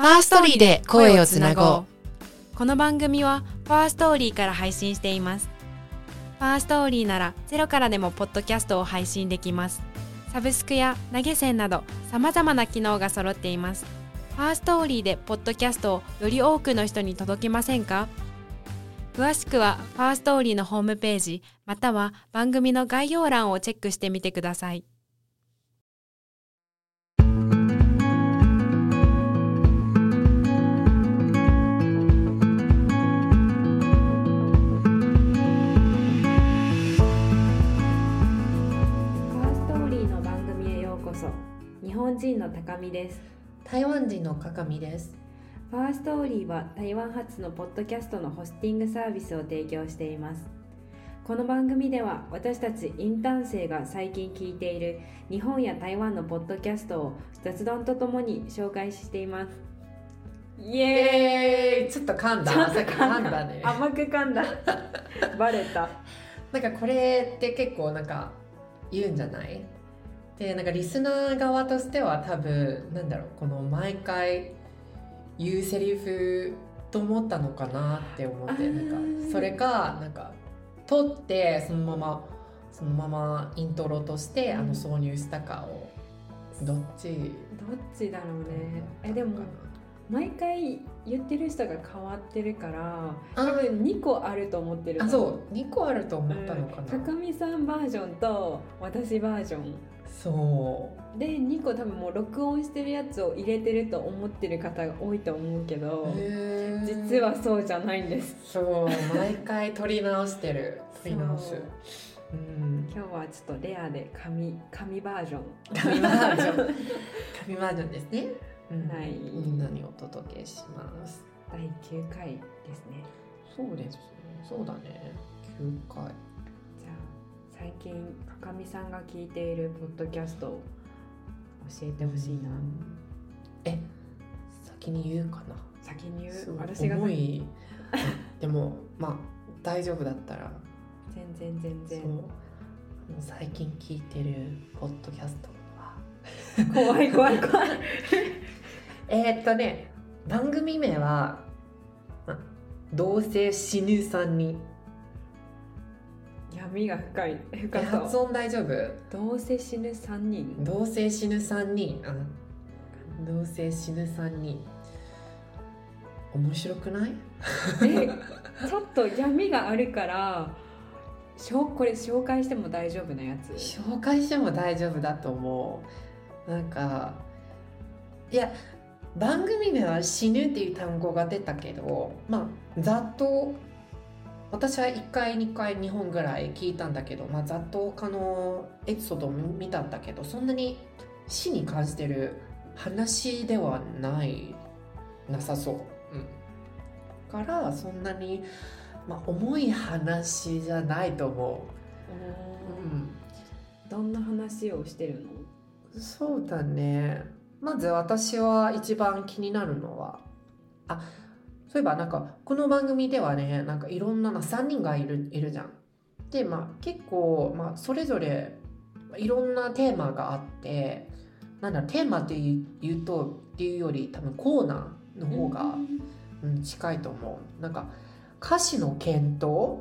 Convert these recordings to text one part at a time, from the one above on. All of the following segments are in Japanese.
ファーストリーで声をつなごう。この番組はファーストーリーから配信しています。ファーストーリーならゼロからでもポッドキャストを配信できます。サブスクや投げ銭など様々な機能が揃っています。ファーストーリーでポッドキャストをより多くの人に届けませんか？詳しくはファーストーリーのホームページまたは番組の概要欄をチェックしてみてください。本人の高見です。台湾人のかかみです。ファーストーリーは台湾発のポッドキャストのホスティングサービスを提供しています。この番組では私たちインターン生が最近聞いている日本や台湾のポッドキャストを雑談とともに紹介しています。イイエーイちょっと噛んだ。ちょっ噛んだね。甘く噛んだ。バレた。なんかこれって結構なんか言うんじゃない？でなんかリスナー側としては多分なんだろうこの毎回言うセリフと思ったのかなって思ってなんかそれかなんか撮ってそのままそのままイントロとしてあの挿入したかをどっちどっちだろうね。えでも毎回言ってる人が変わってるから多あ分2個あると思ってるあそう。2個あると思ったのかな、高見さんバージョンと私バージョン。そう。で2個多分もう録音してるやつを入れてると思ってる方が多いと思うけど実はそうじゃないんです。そう毎回撮り直してる。撮り直す。そう。うん。今日はちょっとレアで紙紙バージョン。紙バージョン。紙バージョンですね、うんはいみん。なにお届けします第9回ですね。そうです。そうだね。9回。じゃあ最近高見さんが聞いているポッドキャストを教えてほしいな、え先に言うかな。先に言う？私が重い。でもまあ大丈夫だったら。全然全然。最近聞いてるポッドキャストは。怖い怖い怖いえーっとね番組名はまどうせ死ぬ3人闇が深い深え発音大丈夫？どうせ死ぬ3人どうせ死ぬ3人あどうせ死ぬ3人面白くない？えちょっと闇があるからしょうこれ紹介しても大丈夫なやつ？紹介しても大丈夫だと思う。なんかいや番組名は「死ぬ」っていう単語が出たけどまあざっと私は1回2回2本ぐらい聞いたんだけど、まあ、ざっと他のエピソードを見たんだけどそんなに死に関してる話ではないなさそう、うん、からそんなに、まあ、重い話じゃないと思う、うん、どんな話をしてるの？そうだねまず私は一番気になるのはあそういえばなんかこの番組ではねなんかいろんなな3人がいるいるじゃん。でまあ結構、まあ、それぞれいろんなテーマがあってなんだテーマっていうとっていうより多分コーナーの方が、うん、近いと思う。なんか歌詞の検討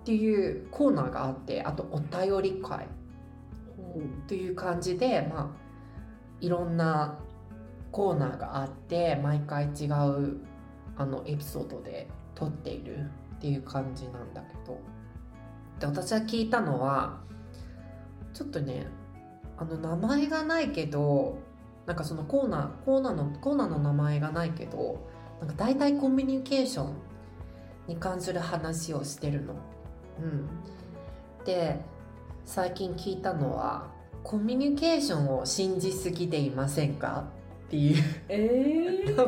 っていうコーナーがあってあとお便り会という感じで、まあ、いろんなコーナーがあって毎回違うあのエピソードで撮っているっていう感じなんだけどで私は聞いたのはちょっとねあの名前がないけどなんかそのコーナーコーナーのコーナーの名前がないけどなんか大体コミュニケーションに関する話をしてるの。うん、で最近聞いたのはコミュニケーションを信じすぎていませんか？っていう。えー、コ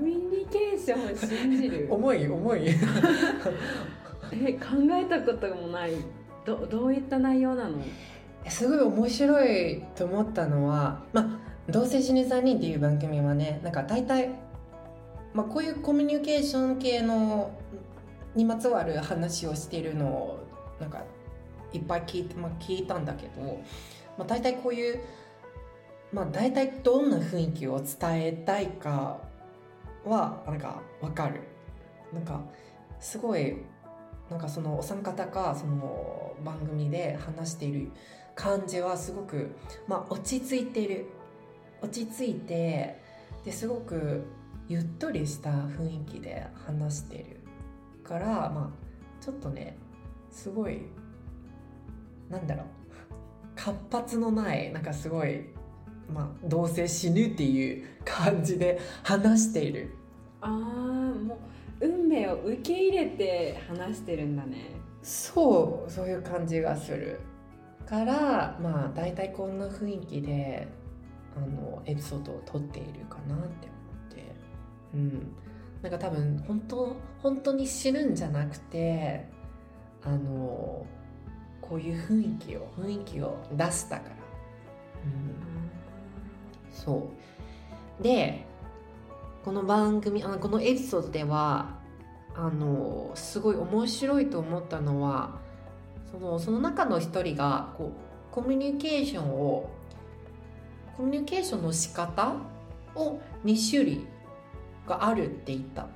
ミュニケーションを信じる？重 い重い。え考えたこともない。どどういった内容なの？すごい面白いと思ったのはまあ「どうせ死ぬ3人」っていう番組はねなんか大体、まあ、こういうコミュニケーション系のにまつわる話をしているのをなんかいっぱい聞いて、まあ、聞いたんだけど、まあ、大体こういうまあ大体どんな雰囲気を伝えたいかはなんか分かる。なんかすごいなんかそのお三方がその番組で話している感じはすごく、まあ、落ち着いてる。落ち着いてですごくゆっとりした雰囲気で話してるからまあちょっとねすごいなんだろう。活発のないなんかすごいまあどうせ死ぬっていう感じで話している。ああもう運命を受け入れて話してるんだね。そうそういう感じがする。からまあ大体こんな雰囲気であのエピソードを撮っているかなって思って。うん。なんか多分本当本当に死ぬんじゃなくてあのこういう雰囲気を雰囲気を出したから、うん、そう。でこの番組あのこのエピソードではあのすごい面白いと思ったのはそのその中の一人がこうコミュニケーションをコミュニケーションの仕方を2種類があるって言った。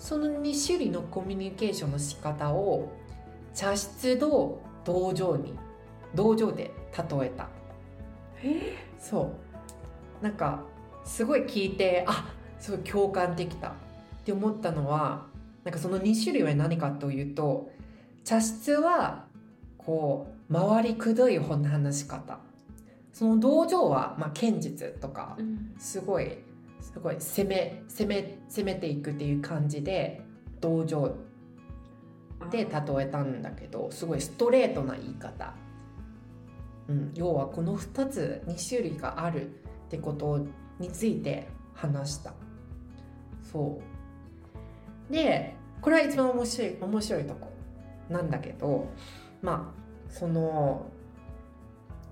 その2種類のコミュニケーションの仕方を茶室と道場に道場で例えた。え？そう。なんかすごい聞いてあすごい共感できた。って思ったのはなんかその2種類は何かというと茶室はこう回りくどい話し方。その道場は、まあ、剣術とかうん。すごいすごい攻め攻め攻めていくっていう感じで道場で例えたんだけどすごいストレートな言い方、うん、要はこの2つ2種類があるってことについて話した。そう。でこれは一番面白い面白いとこなんだけどまあその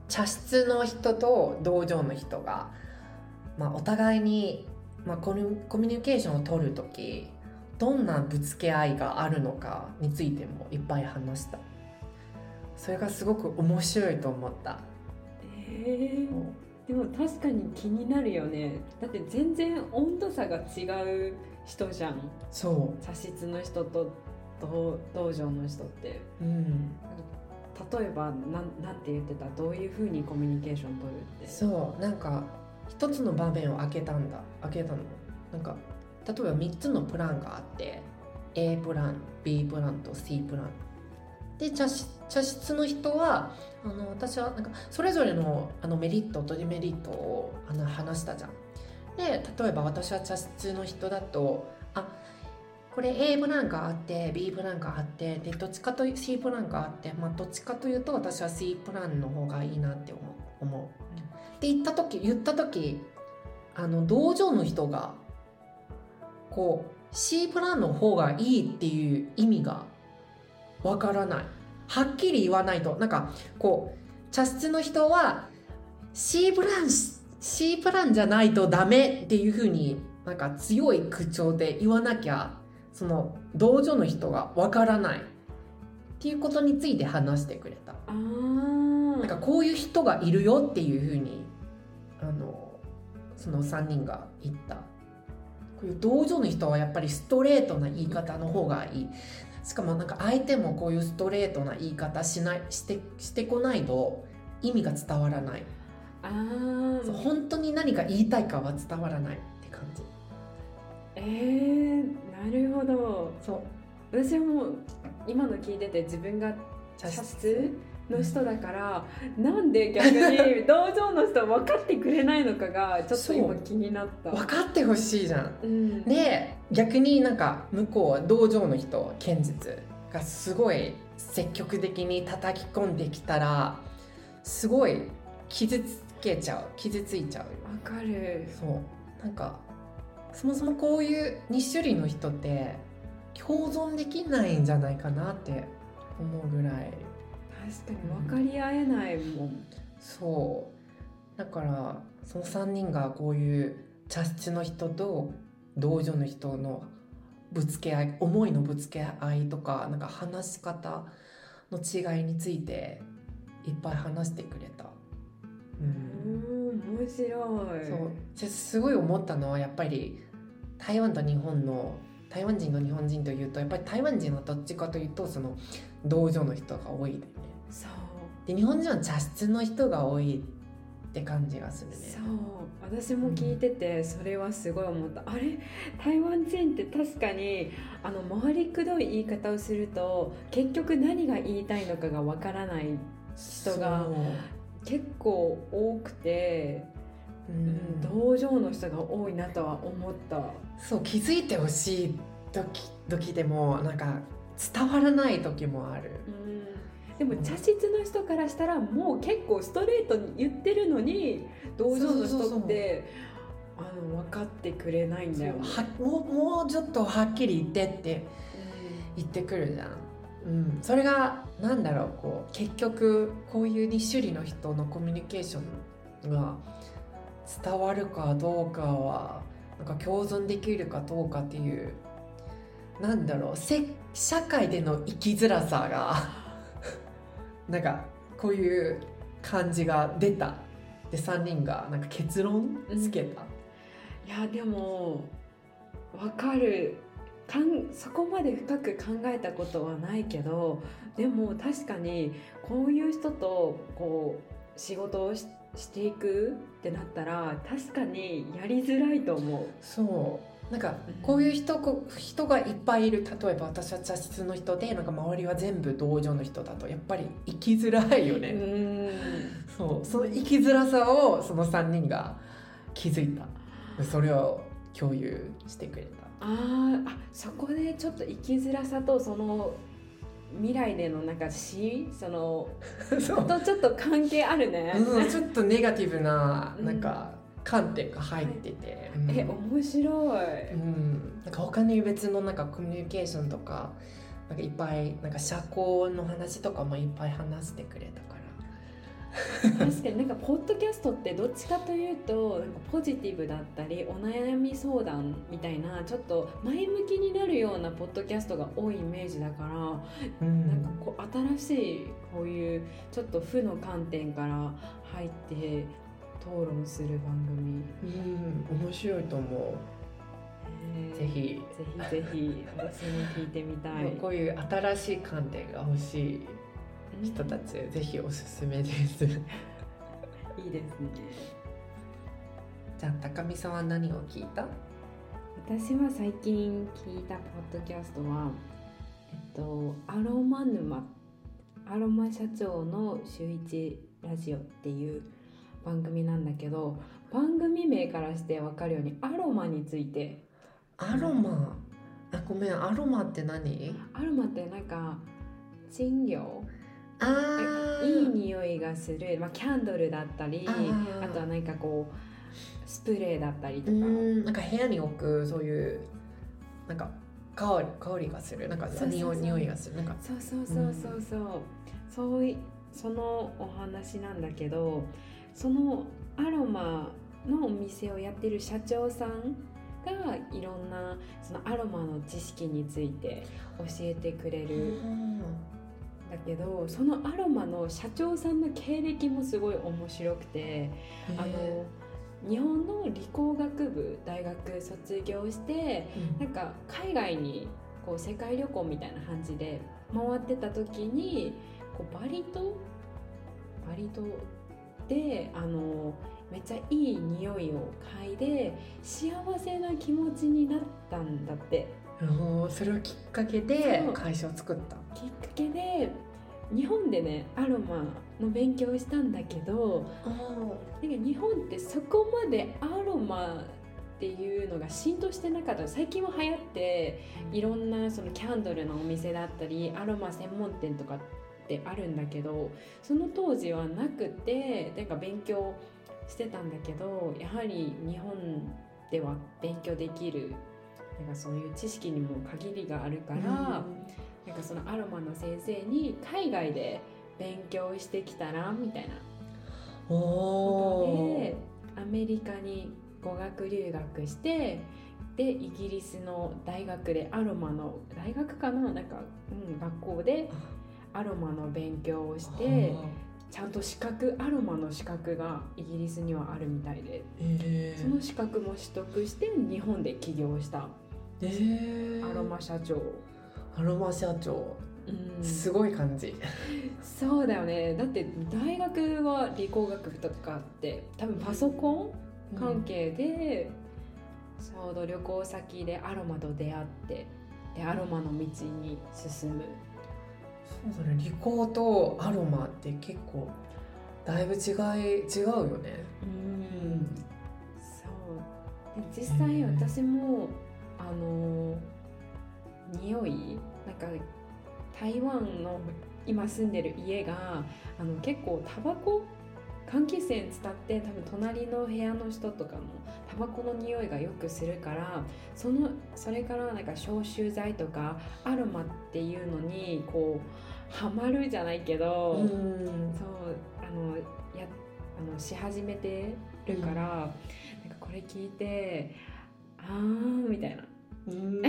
茶室の人と道場の人が、まあ、お互いに、まあ、コミュニケーションを取る時どんなぶつけ合いがあるのかについてもいっぱい話した。それがすごく面白いと思った。えーでも確かに気になるよね。だって全然温度差が違う人じゃん。そ茶室の人と道道場の人って。ううん。例えばなんなんて言ってた？どういうふうにコミュニケーション取るって。そう。なんか一つの場面を開けたんだ。開けたの。なんか例えば3つのプランがあって A プラン B プランと C プラン。で茶室茶室の人はあの私はなんかそれぞれのあのメリットとデメリットをあの話したじゃん。で例えば私は茶室の人だとあこれ A プランがあって B プランがあってでどっちかと C プランがあって、まあ、どっちかというと私は C プランの方がいいなって思う。思う。って言った時言った時あの道場の人がこう C プランの方がいいっていう意味がわからない。はっきり言わないと。なんかこう茶室の人は C プラン C プランじゃないとダメっていうふうになんか強い口調で言わなきゃその道場の人がわからない。っていうことについて話してくれた。あなんかこういう人がいるよっていうふうにあのその3人が言ったこういう道場の人はやっぱりストレートな言い方の方がいい。しかもなんか相手もこういうストレートな言い方しないしてしてこないと意味が伝わらない。あー。そう本当に何か言いたいかは伝わらないって感じ。えー、なるほど。そう。私はもう今の聞いてて自分が茶室？の人だから、なんで逆に 道場の人分かってくれないのかがちょっと今気になった。分かってほしいじゃん。うん、で逆になんか向こうは道場の人剣術がすごい積極的に叩き込んできたらすごい傷つけちゃう。傷ついちゃうよ。わかる。そう。なんかそもそもこういう2種類の人って共存できないんじゃないかなって思うぐらい確かに分かり合えないもん。そう。だからその3人がこういう茶室の人と道場の人のぶつけ合い思いのぶつけ合いとかなんか話し方の違いについていっぱい話してくれた。う、うん。面白い。そう。ですごい思ったのはやっぱり台湾と日本の台湾人の日本人というとやっぱり台湾人はどっちかというとその道場の人が多い。でねそう。で日本人は茶室の人が多いって感じがするね。そう。私も聞いててそれはすごい思った、あれ？台湾人って確かにあの回りくどい言い方をすると結局何が言いたいのかがわからない人が結構多くて、ううん。ん、道場の人が多いなとは思った。そう気づいてほしい時時でもなんか伝わらない時もあるでも茶室の人からしたらもう結構ストレートに言ってるのに道場の人ってあの分かってくれないんだよね。はもうもうちょっとはっきり言ってって言ってくるじゃん、うん、それがなんだろうこう結局こういう2種類の人のコミュニケーションが伝わるかどうかはなんか共存できるかどうかっていうなんだろうせ社会での生きづらさがなんかこういう感じが出た。で3人がなんか結論つけた、いやでも分かる。かんそこまで深く考えたことはないけどでも確かにこういう人とこう仕事をししていくってなったら確かにやりづらいと思う。そうなんかこういう人こ人がいっぱいいる例えば私は茶室の人でなんか周りは全部道場の人だとやっぱり生きづらいようね、ん。そうその生きづらさをその3人が気づいた。それを共有してくれた。あーあそこでちょっと生きづらさとその未来でのなんか死その とちょっと関係あるね。うん、ちょっとネガティブなうんなん。か観点が入ってて、うん。え面白い。うん、なんか他に別のなんかコミュニケーションとかなんかいっぱいなんか社交の話とかもいっぱい話してくれたから。確かになんかポッドキャストってどっちかというとなんかポジティブだったりお悩み相談みたいなちょっと前向きになるようなポッドキャストが多いイメージだから、うん。なんかこう新しいこういうちょっと負の観点から入って討論する番組、うん面白いと思えー。うぜひ。ぜひぜひ私も聞いてみたい。こういう新しい観点が欲しい人たちぜひおすすめです。いいですね。じゃあ高見さんは何を聞いた？私は最近聞いたポッドキャストは、えっと、アロマ沼アロマ社長の週一ラジオっていう番組なんだけど番組名からして分かるようにアロマについて。アロマ？あごめんアロマって何？アロマってなんか精油あいい匂いがする、まあ、キャンドルだったりあとはなんかこうスプレーだったりとうか。んなんか部屋に置くそういうなんか香り香りがする。なんか匂いがする。なんか。そうそうそうそうそう、そういそのお話なんだけどそのアロマのお店をやってる社長さんがいろんなそのアロマの知識について教えてくれる。んだけどそのアロマの社長さんの経歴もすごい面白くてあの日本の理工学部大学卒業してなんか海外にこう世界旅行みたいな感じで回ってた時にこうバリ島？バリ島？であのめっちゃいい匂いを嗅いで幸せな気持ちになったんだって。それをきっかけで会社を作った。きっかけで日本でねアロマの勉強をしたんだけどなんか日本ってそこまでアロマっていうのが浸透してなかった。最近は流行っていろんなそのキャンドルのお店だったりアロマ専門店とかってあるんだけどその当時はなくてなんか勉強してたんだけどやはり日本では勉強できるなんかそういう知識にも限りがあるから、なんかそのアロマの先生に海外で勉強してきたらみたいなおおでアメリカに語学留学してでイギリスの大学でアロマの大学かな？なんか、うん、学校でアロマの勉強をしてちゃんと資格アロマの資格がイギリスにはあるみたいでえその資格も取得して日本で起業したえー。アロマ社長、アロマ社長。うん。すごい感じ。そうだよね。だって大学は理工学部とかあって多分パソコン関係で、ちょうど旅行先でアロマと出会ってでアロマの道に進むそうだね。リコーとアロマって結構だいぶ違い違うよね。うん。そう。で実際私もあの匂い？なんか台湾の今住んでる家があの結構タバコ換気扇伝って多分隣の部屋の人とかもタバコの匂いがよくするからそのそれからなんか消臭剤とかアロマっていうのにこうハマるじゃないけど、うん。そうあのやあのし始めてるから、なんかこれ聞いてあーみたいな。うん確か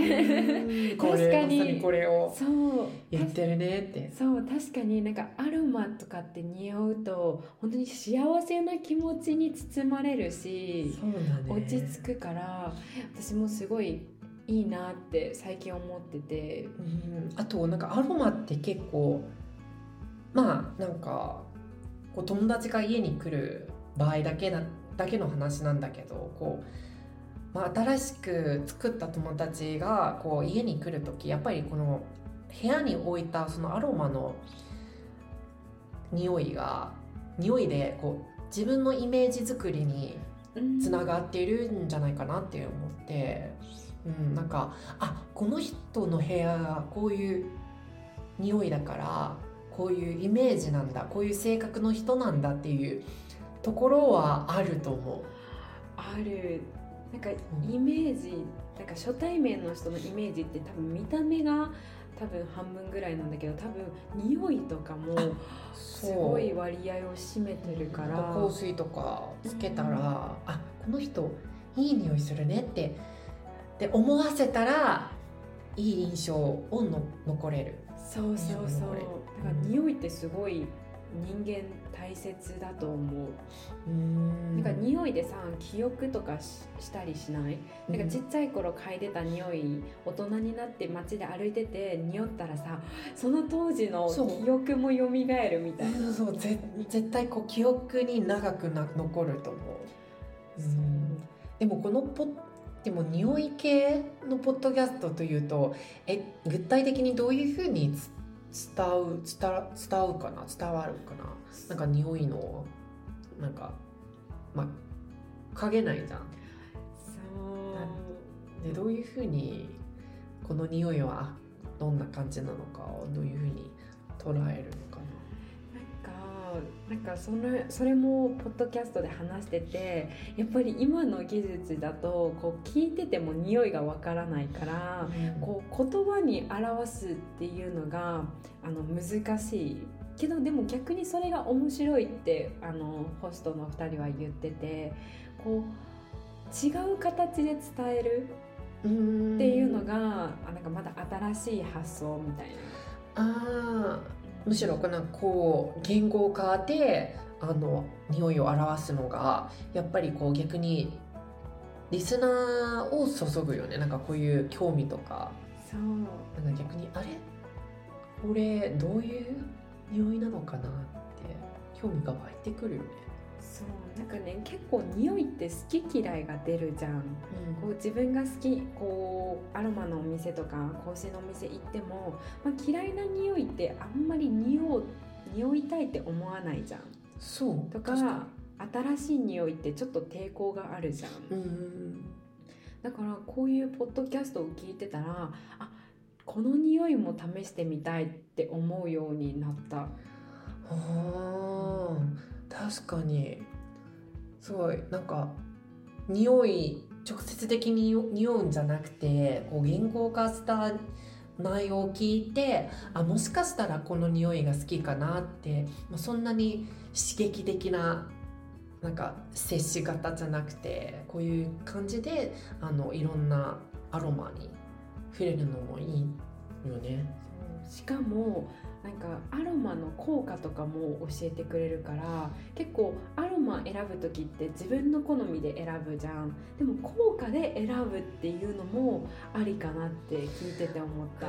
に。これまさにこれをそう。言ってるねって。そう確かになんかアロマとかって匂うと本当に幸せな気持ちに包まれるしそうだね。落ち着くから私もすごいいいなって最近思ってて。うん。あとなんかアロマって結構まあなんかこう友達が家に来る場合だけだだけの話なんだけどこう、まあ、新しく作った友達がこう家に来る時やっぱりこの部屋に置いたそのアロマの匂いが匂いでこう自分のイメージ作りにつながっているんじゃないかなって思って、うん、なんかあこの人の部屋がこういう匂いだからこういうイメージなんだこういう性格の人なんだっていうところはあると思ある。なんかイメージなんか初対面の人のイメージって多分見た目が多分半分ぐらいなんだけど多分匂いとかもう。すごい割合を占めてるから。香水とかつけたら、あこの人いい匂いするねってで思わせたらいい印象をの残れる。そうそうそう。だから匂いってすごい人間大切だと思う、うん。なんか匂いでさ記憶とかししたりしない、なんかちっちゃい頃嗅いでた匂い大人になって街で歩いてて匂ったらさその当時のそう。記憶も蘇るみたいな。そうそうぜ絶対こう記憶に長くな残ると思う。うん。でもこのポッでも匂い系のポッドキャストというとえ具体的にどういうふうにつ伝う伝わ伝うかな？伝わるかな？なんか匂いのなんかまあ嗅げないじゃん。そう。でどういうふうにこの匂いはどんな感じなのかをどういうふうに捉えるのかな。なんかそれそれもポッドキャストで話しててやっぱり今の技術だとこう聞いてても匂いがわからないからこう言葉に表すっていうのがあの難しいけどでも逆にそれが面白いってあのホストの2人は言っててこう違う形で伝えるうんっていうのが、あなんかまだ新しい発想みたいな。あーむしろこのこう言語化であの匂いを表すのがやっぱりこう逆にリスナーを注ぐよね。なんかこういう興味とか。そう。なんか逆にあれ？これどういう匂いなのかなって興味が湧いてくるよね。そうなんかね結構匂いって好き嫌いが出るじゃん。こう自分が好きこうアロマのお店とか香水のお店行っても、まあ、嫌いな匂いってあんまり匂う匂いたいって思わないじゃん。そう。とか新しい匂いってちょっと抵抗があるじゃん、うん。だからこういうポッドキャストを聞いてたらあこの匂いも試してみたいって思うようになった。あー確かにすごいなんか匂い直接的に匂うんじゃなくてこう言語化した内容を聞いてあもしかしたらこの匂いが好きかなって、まあ、そんなに刺激的ななんか接し方じゃなくてこういう感じであのいろんなアロマに触れるのもいいよね。しかもなんかアロマの効果とかも教えてくれるから結構アロマ選ぶ時って自分の好みで選ぶじゃん。でも効果で選ぶっていうのもありかなって聞いてて思った。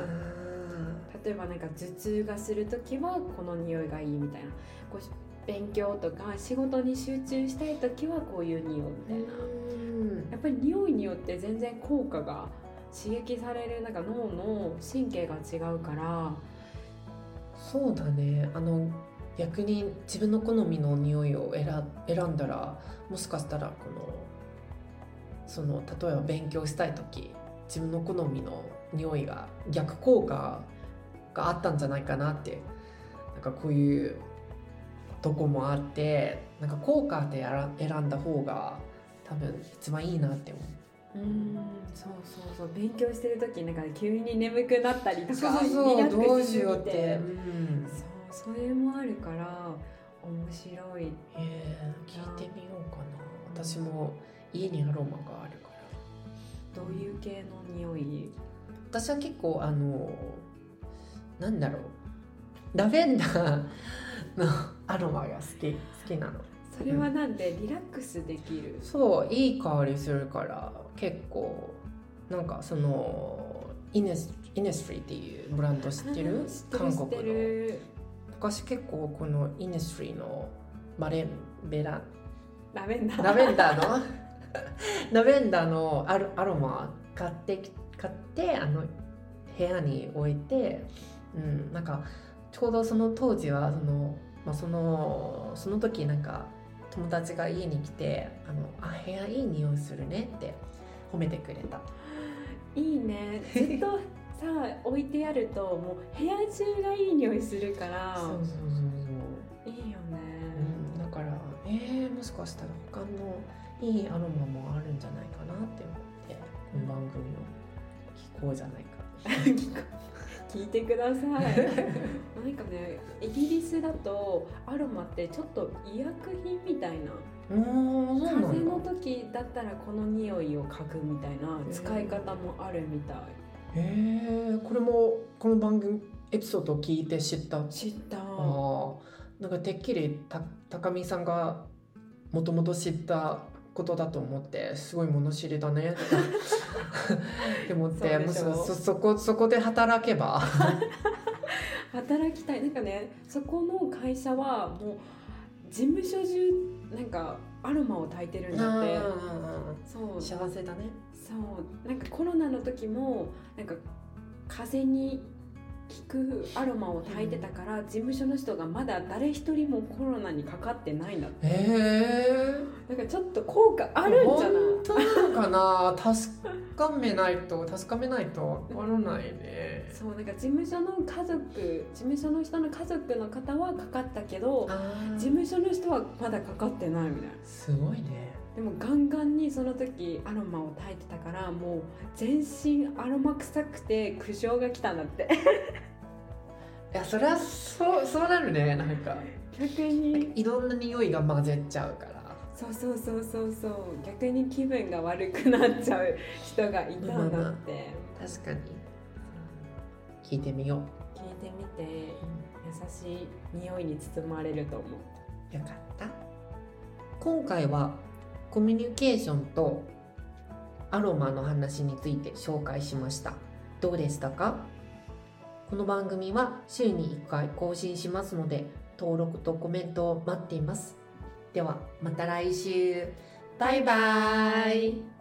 例えばなんか頭痛がする時はこの匂いがいいみたいな。こう勉強とか仕事に集中したい時はこういう匂いみたいな。やっぱり匂いによって全然効果が刺激されるなんか脳の神経が違うからそうだねあの逆に自分の好みの匂いを選んだらもしかしたらこのその例えば勉強したい時自分の好みの匂いが逆効果があったんじゃないかなってなんかこういうとこもあってなんか効果で選んだ方が多分一番いいなって思う。うんそうそうそう勉強してる時なんか急に眠くなったりとかそうそうどうしようって、てうん、そうそれもあるから面白い。えー聞いてみようかな。私も家にアロマがあるから。どういう系の匂い？私は結構あのなんだろう。ラベンダーのアロマが好き好きなのそれはなんでリラックスできる？そういい香りするから結構なんかそのイネスイネスフリーっていうブランド知ってる。韓国の。る昔結構このイネスフリーのマレンベララベンダー。ラベンダーの？ラベンダーのアロアロマ買ってき買ってあの部屋に置いて、うん、なんかちょうどその当時はその,、まあ、そのその時なんか友達が家に来て「あのあ部屋いい匂いするね」って褒めてくれた。いいね。ずっと さ置いてあるともう部屋中がいい匂いするからそうそうそうそう。いいよね、うん、だからえー、もしかしたら他のいいアロマもあるんじゃないかなって思ってこの番組を聞こうじゃないか。聞いてください。なんかねイギリスだとアロマってちょっと医薬品みたいな。風邪の時だったらこの匂いを嗅ぐみたいな使い方もあるみたい。へえこれもこの番組エピソードを聞いて知った？あ知った。あなんかてっきりた高見さんがもともと知ったことだと思ってすごい物知りだね って思ってもうそそこそこで働けば。働きたい。なんかねそこの会社はもう事務所中なんかアロマを焚いてるんだって。そう。幸せだね。そう。なんかコロナの時もなんか風邪に効くアロマを焚いてたから、事務所の人がまだ誰一人もコロナにかかってないんだって。へえ。だからちょっと効果あるんじゃない？本当なのかな？確かめないと確かめないとわからないね。そうなんか事務所の家族事務所の人の家族の方はかかったけど事務所の人はまだかかってないみたいな。すごいねでもガンガンにその時アロマを焚いてたからもう全身アロマ臭くて苦情が来たんだって。いやそれはそうそうなるねなんか。逆にいろんな匂いが混ぜちゃうから。そうそうそうそうそう。逆に気分が悪くなっちゃう人がいたんだって。確かに。聞いてみよう。聞いてみて。優しい匂いに包まれると思う。よかった。今回はコミュニケーションとアロマの話について紹介しました。どうでしたか？この番組は週に1回更新しますので登録とコメントを待っています。ではまた来週。バイバイ。